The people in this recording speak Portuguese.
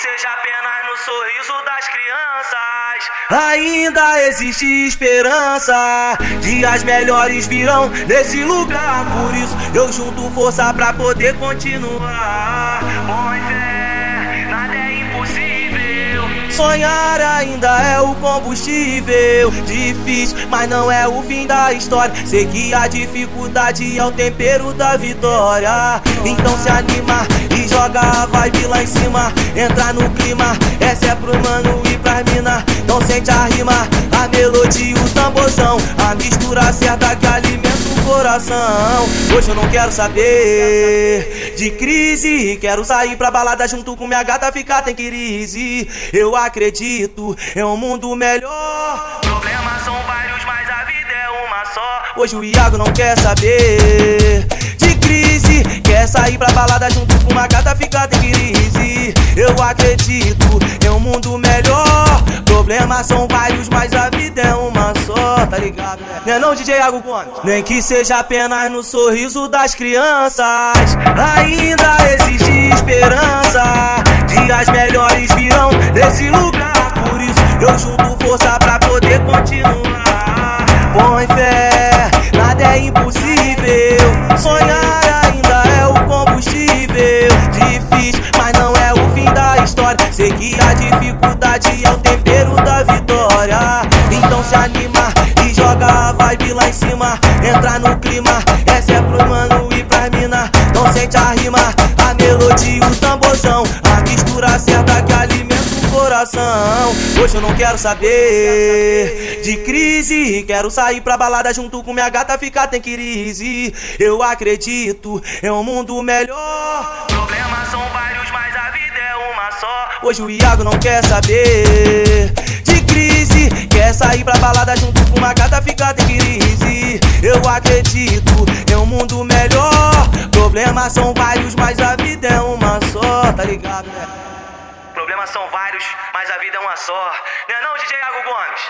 seja apenas no sorriso das crianças. Ainda existe esperança, dias melhores virão nesse lugar. Por isso eu junto força pra poder continuar. Põe Sonhar ainda é o combustível. Difícil, mas não é o fim da história. Sei que a dificuldade é o tempero da vitória. Então se anima e joga a vibe lá em cima. Entra no clima, essa é pro mano e pras mina. Não sente a rima, a melodia, o tamborzão. A mistura certa que alimenta o coração. Hoje eu não quero saber de crise. Quero sair pra balada junto com minha gata, ficar tem crise. Eu acredito em um mundo melhor. Problemas são vários, mas a vida é uma só. Hoje o Iago não quer saber de crise. Quer sair pra balada junto com uma gata, ficar tem crise. Eu acredito em um mundo melhor. Problemas são vários, mas a ligado? Né? Não é DJ Iago Gomes? Nem que seja apenas no sorriso das crianças. Ainda existe esperança. Dias melhores virão nesse lugar. Por isso eu junto força pra poder continuar. Põe cima. Entra no clima, essa é pro mano e pras mina. Não sente a rima, a melodia, o tamborzão. A mistura certa que alimenta o coração. Hoje eu não quero saber de crise. Quero sair pra balada junto com minha gata, ficar tem crise. Eu acredito em um mundo melhor. Problemas são vários, mas a vida é uma só. Hoje o Iago não quer saber de crise. Quer sair pra balada junto com uma gata, ficar tem crise. Eu acredito em um mundo melhor. Problemas são vários, mas a vida é uma só, tá ligado, né? Problemas são vários, mas a vida é uma só. Não é não, DJ Iago Gomes?